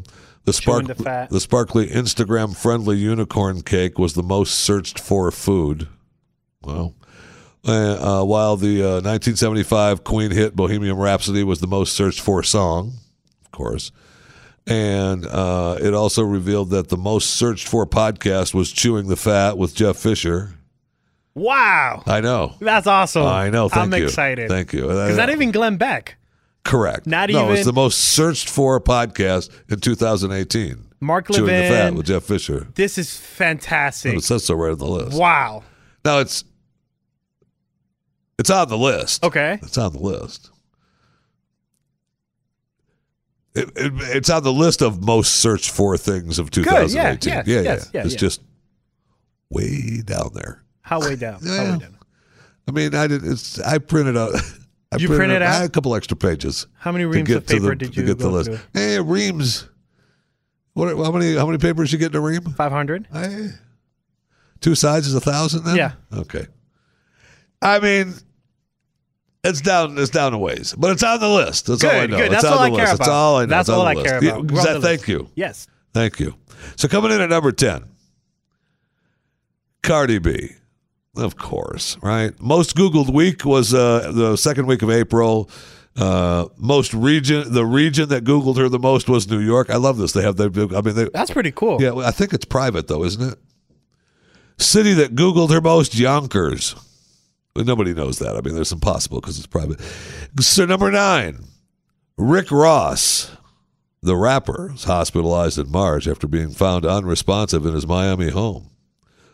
The, spark- the the sparkly Instagram friendly unicorn cake was the most searched for food. Wow. Uh, uh, while the uh, 1975 Queen hit Bohemian Rhapsody was the most searched for song, of course. And uh, it also revealed that the most searched for podcast was Chewing the Fat with Jeff Fisher. Wow. I know. That's awesome. I know. Thank I'm you. excited. Thank you. Because not even Glenn Beck. Correct. not no, it's even- the most searched for podcast in 2018. Mark Chewing the Fat Levin. with Jeff Fisher. This is fantastic. It says so right on the list. Wow. Now it's it's on the list. Okay. It's on the list. It, it, it's on the list of most searched for things of 2018. yes, yeah, yes, yeah. yeah, It's yeah. just way down there. How way down? How Yeah. way down? I mean, I did. It's I printed out. I You printed I out? a couple extra pages How many to reams of to paper the did to you get the list. through? Hey, reams. What? How many? How many papers you get in a ream? 500? Hey, two sides is a thousand. Then Yeah. Okay. I mean, it's down. It's down a ways, but it's on the list. That's all I know. good. It's That's on all the I care list. about. That's all I know. That's It's all I list. care about. We're thank you. Yes. Thank you. So coming in at number 10, Cardi B. Of course, right? Most Googled week was uh, the second week of April. Uh, most region, the region that Googled her the most was New York. I love this. They have the, I mean, they, That's pretty cool. yeah, I think it's private though, isn't it? City that Googled her most, Yonkers. Nobody knows that. I mean, there's impossible because it's private. So number nine, Rick Ross, the rapper, was hospitalized in March after being found unresponsive in his Miami home.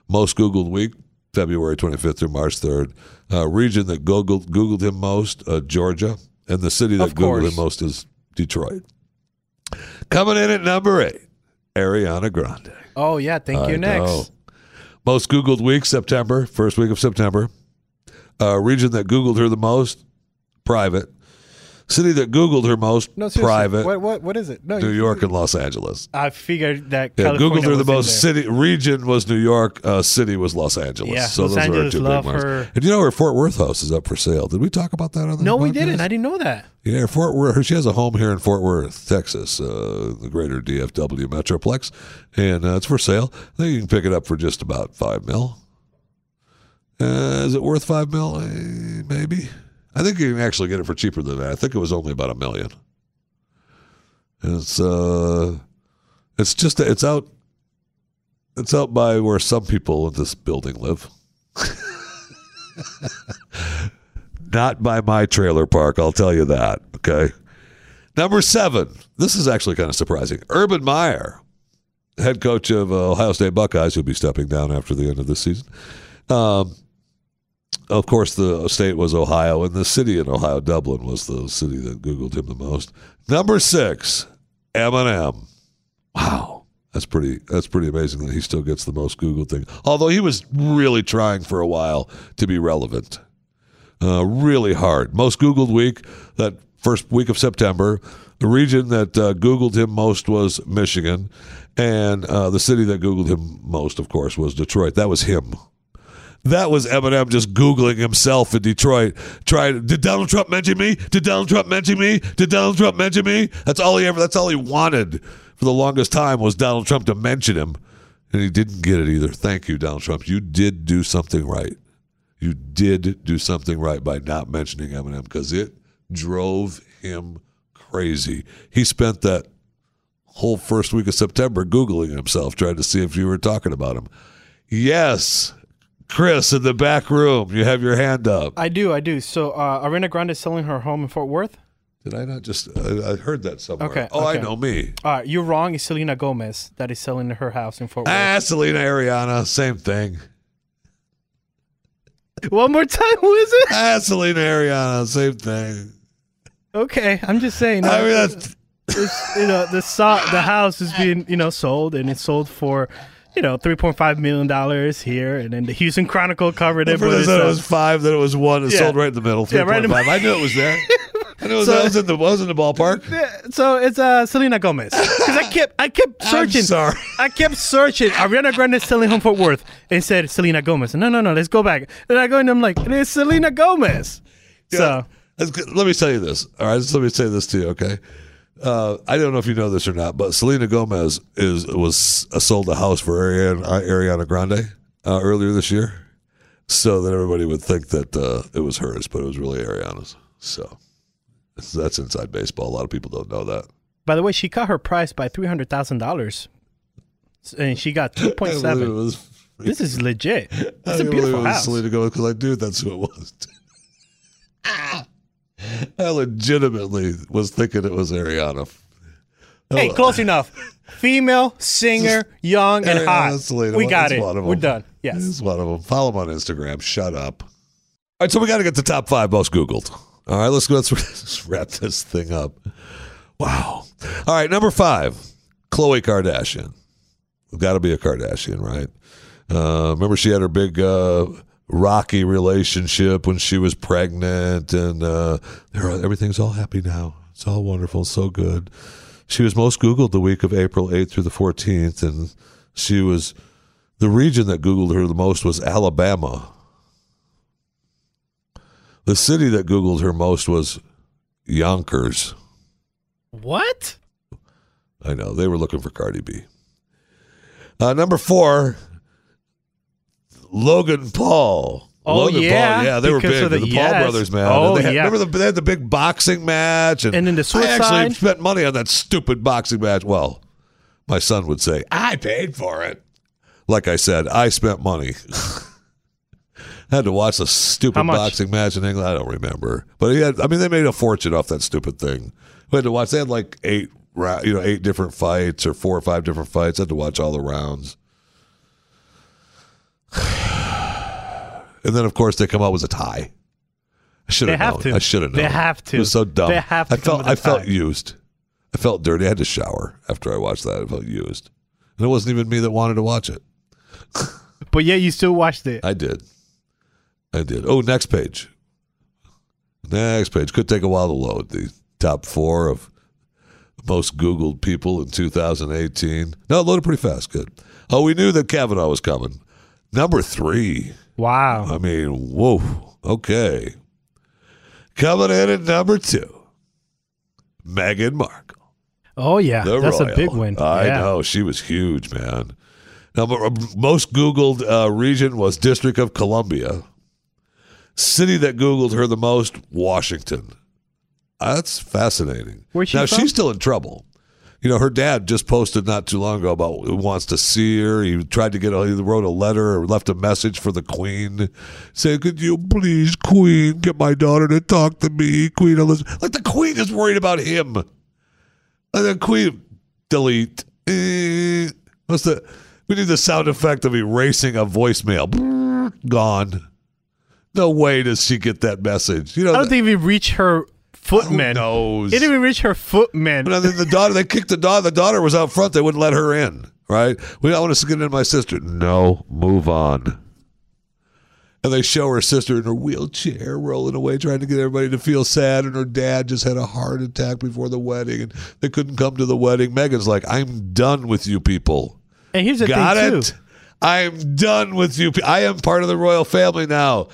Most Googled week, February 25th through March 3rd. Uh, region that Googled, Googled him most, uh, Georgia. And the city that Googled him most is Detroit. Coming in at number eight, Ariana Grande. Oh, yeah. Thank you. I Next. know. Most Googled week, September, first week of September. Uh, region that Googled her the most, private. City that Googled her most, No, seriously. private. What, what, what is it? No, New you- York and Los Angeles. I figured that Yeah, California Googled her the was in most. there. City region was New York. Uh, city was Los Angeles. Yeah, so Los those are our Angeles two love big ones. her. And you know her Fort Worth house is up for sale. Did we talk about that on the No, we podcast? didn't. I didn't know that. Yeah, Fort Worth. She has a home here in Fort Worth, Texas, uh, the greater DFW metroplex, and uh, it's for sale. I think you can pick it up for just about five mil. Uh, is it worth five mil? Uh, maybe. I think you can actually get it for cheaper than that. I think it was only about a million. It's uh, it's just it's out. It's out by where some people in this building live. Not by my trailer park, I'll tell you that. Okay. Number seven. This is actually kind of surprising. Urban Meyer, head coach of uh, Ohio State Buckeyes, who'll be stepping down after the end of this season. Um, of course, the state was Ohio, and the city in Ohio, Dublin, was the city that Googled him the most. Number six, Eminem. Wow. That's pretty. That's pretty amazing that he still gets the most Googled thing. Although he was really trying for a while to be relevant uh, really hard. Most Googled week, that first week of September. The region that uh, Googled him most was Michigan. And uh, the city that Googled him most, of course, was Detroit. That was him. That was Eminem just Googling himself in Detroit. Trying, did Donald Trump mention me? Did Donald Trump mention me? Did Donald Trump mention me? That's all he ever, that's all he wanted for the longest time was Donald Trump to mention him. And he didn't get it either. Thank you, Donald Trump. You did do something right you did do something right by not mentioning Eminem because it drove him crazy. He spent that whole first week of September Googling himself, trying to see if you were talking about him. Yes, Chris in the back room, you have your hand up. I do. I do. So, uh, Ariana Grande is selling her home in Fort Worth. Did I not just? I, I heard that somewhere. Okay, Oh, I know me. All right, you're wrong. It's Selena Gomez that is selling her house in Fort Worth. Ah, Selena Ariana, same thing. One more time. Who is it? Ah, Selena Ariana, same thing. Okay, I'm just saying. I uh, mean, that's it's, you know the so- the house is being you know sold and it's sold for you know 3.5 million dollars here and then the Houston Chronicle covered it For but this, it's, that it was five, then it was one. It Yeah. sold right in the middle. Yeah, right in the 3.5. I knew it was there. I knew it was, So- I was in the I was in the ballpark. so it's uh Selena Gomez because I kept I kept searching I'm sorry. I kept searching Ariana Grande selling home Fort Worth and said Selena Gomez no no no let's go back and I go and I'm like it is Selena Gomez Yeah. so Let me tell you this. All right, let me say this to you, okay? Uh, I don't know if you know this or not, but Selena Gomez is was uh, sold a house for Ariana, Ariana Grande uh, earlier this year, so that everybody would think that uh, it was hers, but it was really Ariana's. So that's inside baseball. A lot of people don't know that. by the way she cut her price by three hundred thousand dollars and she got two point I believe it seven was. this is legit I it's a believe beautiful it was house Selena Gomez because I knew that's who it was. I legitimately was thinking it was Ariana. Hey, close enough. Female, singer, young, and hot. We got it's it. We're done. Yes. He's one of them. Follow him on Instagram. Shut up. All right, so we got to get the top five most Googled. All right, let's go. Let's, let's wrap this thing up. Wow. All right, number five, Khloe Kardashian. We've Got to be a Kardashian, right? Uh, remember, she had her big uh, rocky relationship when she was pregnant, and uh, everything's all happy now. It's all wonderful, so good. She was most Googled the week of April 8th through the 14th, and she was the region that Googled her the most was Alabama. The city that Googled her most was Yonkers. What? I know they were looking for Cardi B. Uh, number four, Logan Paul. Oh, Logan yeah, Paul. Yeah, they were big. The, the- Paul yes. brothers, man. Oh, they had, yeah. Remember the, they had the big boxing match, and, And then the I actually spent money on that stupid boxing match. Well, my son would say I paid for it. Like I said, I spent money. I had to watch the stupid boxing match in England. I don't remember, but he had. I mean, they made a fortune off that stupid thing. We had to watch. They had like eight, you know, eight different fights or four or five different fights. I had to watch all the rounds. And then, of course, they come out with a tie. I should have known. to. I should have known. They have to. It was so dumb. They have to I felt. I felt tie. used. I felt dirty. I had to shower after I watched that. I felt used, and it wasn't even me that wanted to watch it. But yeah, you still watched it. I did. I did. Oh, next page. Next page. Could take a while to load. The top four of most Googled people in 2018. No, it loaded pretty fast. Good. Oh, we knew that Kavanaugh was coming. Number three. Wow. I mean, whoa. Okay. Coming in at number two. Meghan Markle. Oh yeah. The That's Royal. a big win. I yeah. know. She was huge, man. Number most Googled uh, region was District of Columbia. City that Googled her the most, Washington. That's fascinating. Where's she now from? she's still in trouble. You know, her dad just posted not too long ago about who wants to see her. He tried to get a, he wrote a letter or left a message for the Queen, saying, "Could you please, Queen, get my daughter to talk to me, Queen Elizabeth?" Like the Queen is worried about him. And then Queen delete. Eh, what's the? We need the sound effect of erasing a voicemail. Gone. No way does she get that message. You know, I don't think even reached her footman. who knows? It didn't even reach her footman. But then the daughter, they kicked the daughter. The daughter was out front. They wouldn't let her in. Right? We I want to get in my sister. No, move on. And they show her sister in her wheelchair rolling away, trying to get everybody to feel sad. And her dad just had a heart attack before the wedding, and they couldn't come to the wedding. Meghan's like, "I'm done with you people. And here's the Got thing it? too. I'm done with you. I am part of the royal family now.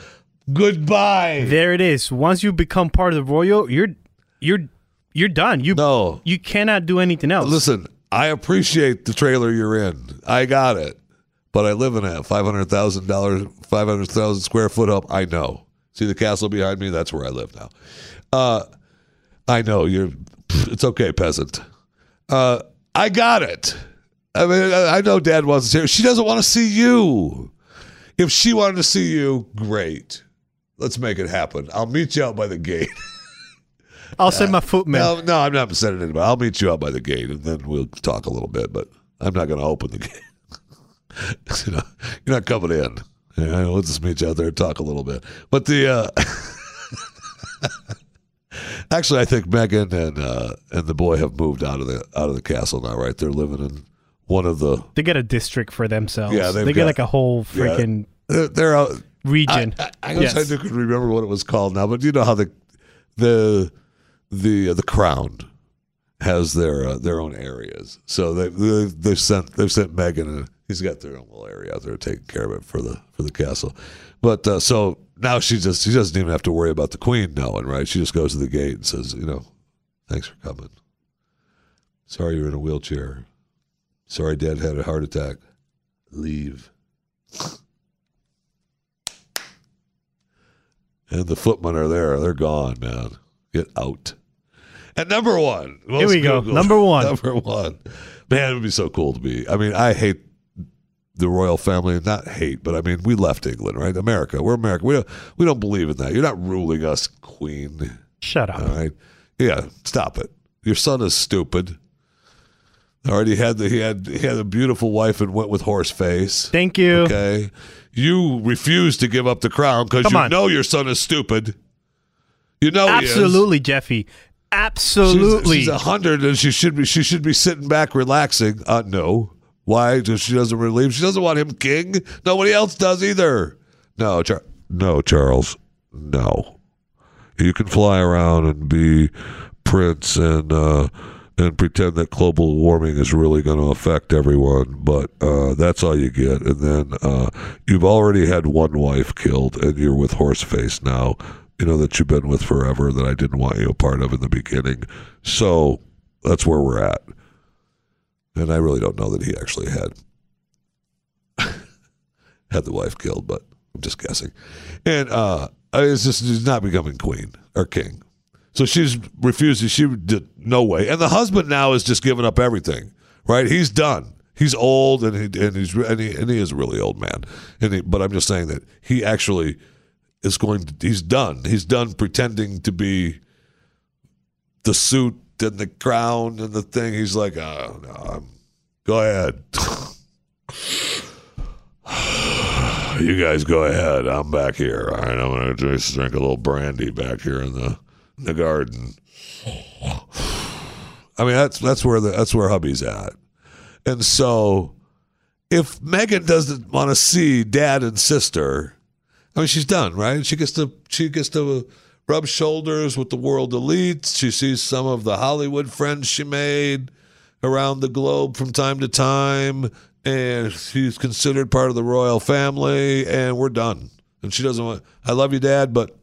Goodbye." There it is. Once you become part of the royal, you're you're you're done. You no, you cannot do anything else. Listen, I appreciate the trailer you're in. I got it. But I live in a five hundred thousand dollars, five hundred thousand square foot home. I know. See the castle behind me? That's where I live now. Uh, I know you're. It's okay, peasant. Uh, I got it. I mean, I know Dad wants to see her. She doesn't want to see you. If she wanted to see you, great. Let's make it happen. I'll meet you out by the gate. I'll send my footman. No, no, I'm not sending anybody. I'll meet you out by the gate, and then we'll talk a little bit. But I'm not going to open the gate. you know, you're not coming in. Yeah, we'll just meet you out there and talk a little bit. But the uh, actually, I think Meghan and uh, and the boy have moved out of the out of the castle now. Right, they're living in one of the. They get a district for themselves. Yeah, they've get got- like a whole yeah. freaking They're, they're out. Region. I, I, I wish Yes. I could remember what it was called now, but you know how the the the uh, the crown has their uh, their own areas. So they they they've sent they've sent Meghan and he's got their own little area out there taking care of it for the for the castle. But uh, so now she just she doesn't even have to worry about the queen knowing, right? She just goes to the gate and says, you know, thanks for coming. Sorry you're in a wheelchair. Sorry dad had a heart attack. Leave. And the footmen are there. They're gone, man. Get out. And number one. Here we most go. Number one. Number one. Man, it would be so cool to be. I mean, I hate the royal family. Not hate, but I mean, we left England, right? America. We're America. We don't, we don't believe in that. You're not ruling us, queen. Shut up. All right. Yeah, stop it. Your son is stupid. Already had the he had he had a beautiful wife and went with horse face. Thank you. Okay. You refuse to give up the crown because you on. know your son is stupid. You know he is. Absolutely, Jeffy. Absolutely. she's a hundred and she should be she should be sitting back relaxing. Uh no. Why? She doesn't relieve. She doesn't want him king. Nobody else does either. No, Char- no, Charles. No. You can fly around and be prince and uh, and pretend that global warming is really going to affect everyone, but uh, that's all you get. And then uh, you've already had one wife killed, and you're with Horseface now. You know that you've been with forever. That I didn't want you a part of in the beginning. So that's where we're at. And I really don't know that he actually had had the wife killed, but I'm just guessing. And uh, it's just she's not becoming queen or king. So she's refusing. She did no way. And the husband now is just giving up everything. Right? He's done. He's old and he and he's and he, and he is a really old man. And he, but I'm just saying that he actually is going. to He's done. He's done pretending to be the suit and the crown and the thing. He's like, oh, no, I'm, go ahead. you guys go ahead. I'm back here. All right, I'm gonna just drink a little brandy back here in the the garden. I mean, that's that's where the that's where hubby's at, and so if Meghan doesn't want to see dad and sister, I mean, she's done, right? She gets to she gets to rub shoulders with the world elites. She sees some of the Hollywood friends she made around the globe from time to time, and she's considered part of the royal family, and we're done. And she doesn't want. I love you, Dad, but.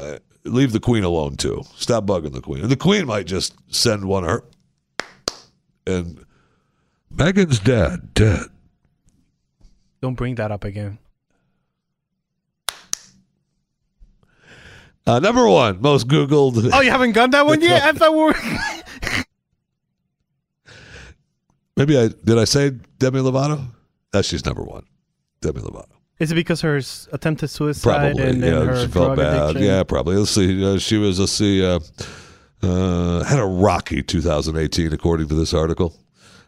Uh, leave the Queen alone too. Stop bugging the Queen. And the Queen might just send one her. And Meghan's dad dead. Don't bring that up again. Uh, number one, most Googled. Oh, you haven't got that one yet? I thought we were. Maybe I did. I say Demi Lovato. That's she's number one. Demi Lovato. Is it because her attempted suicide Probably. and yeah, her she felt bad. addiction? Yeah, probably. Let's see. Uh, she was. Let's see. Uh, uh, had a rocky 2018, according to this article.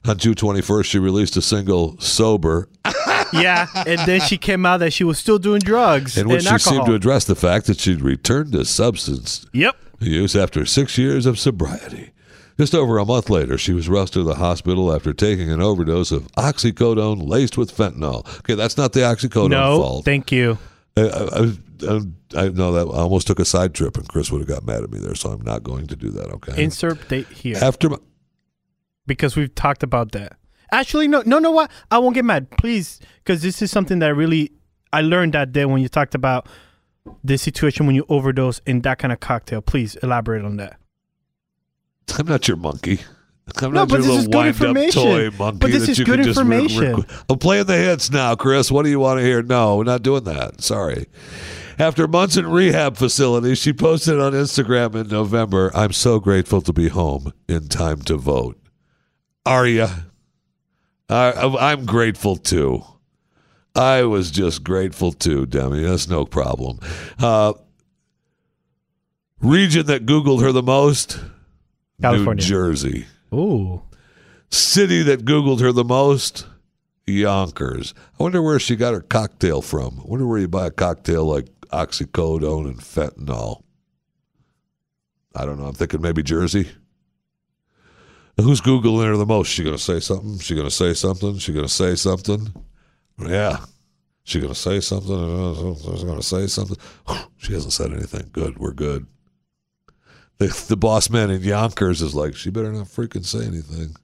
On June 21st, she released a single "Sober," yeah, and then she came out that she was still doing drugs in which and she alcohol. seemed to address the fact that she'd returned to substance yep. use after six years of sobriety. Just over a month later, she was rushed to the hospital after taking an overdose of oxycodone laced with fentanyl. Okay, that's not the oxycodone No, fault. thank you. I, I, I, I know that I almost took a side trip, and Chris would have got mad at me there, so I'm not going to do that. Okay. Insert date here After my, because we've talked about that. Actually, no, no, no. What? I won't get mad, please, because this is something that really I learned that day when you talked about the situation when you overdose in that kind of cocktail. Please elaborate on that. I'm not your monkey. I'm No, not but your this is little good information. toy monkey. But this that is you good can just re- information. re- I'm playing the hits now, Chris. What do you want to hear? No, we're not doing that. Sorry. After months in rehab facility, she posted on Instagram in November, I'm so grateful to be home in time to vote. Are you? I'm grateful too. I was just grateful too, Demi. That's no problem. Uh, Region that Googled her the most? California. New Jersey. Ooh. City that Googled her the most? Yonkers. I wonder where she got her cocktail from. I wonder where you buy a cocktail like oxycodone and fentanyl. I don't know. I'm thinking maybe Jersey. Who's Googling her the most? She gonna say something? She gonna say something? She gonna say something? Yeah. She gonna say something? She's gonna say something? She hasn't said anything. Good. We're good. The, the boss man in Yonkers is like, she better not freaking say anything.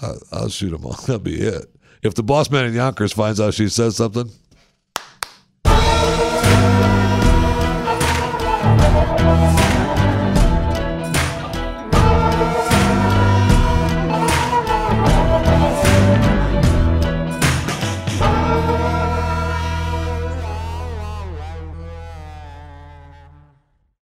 I, I'll shoot him all. That'll be it. If the boss man in Yonkers finds out she says something,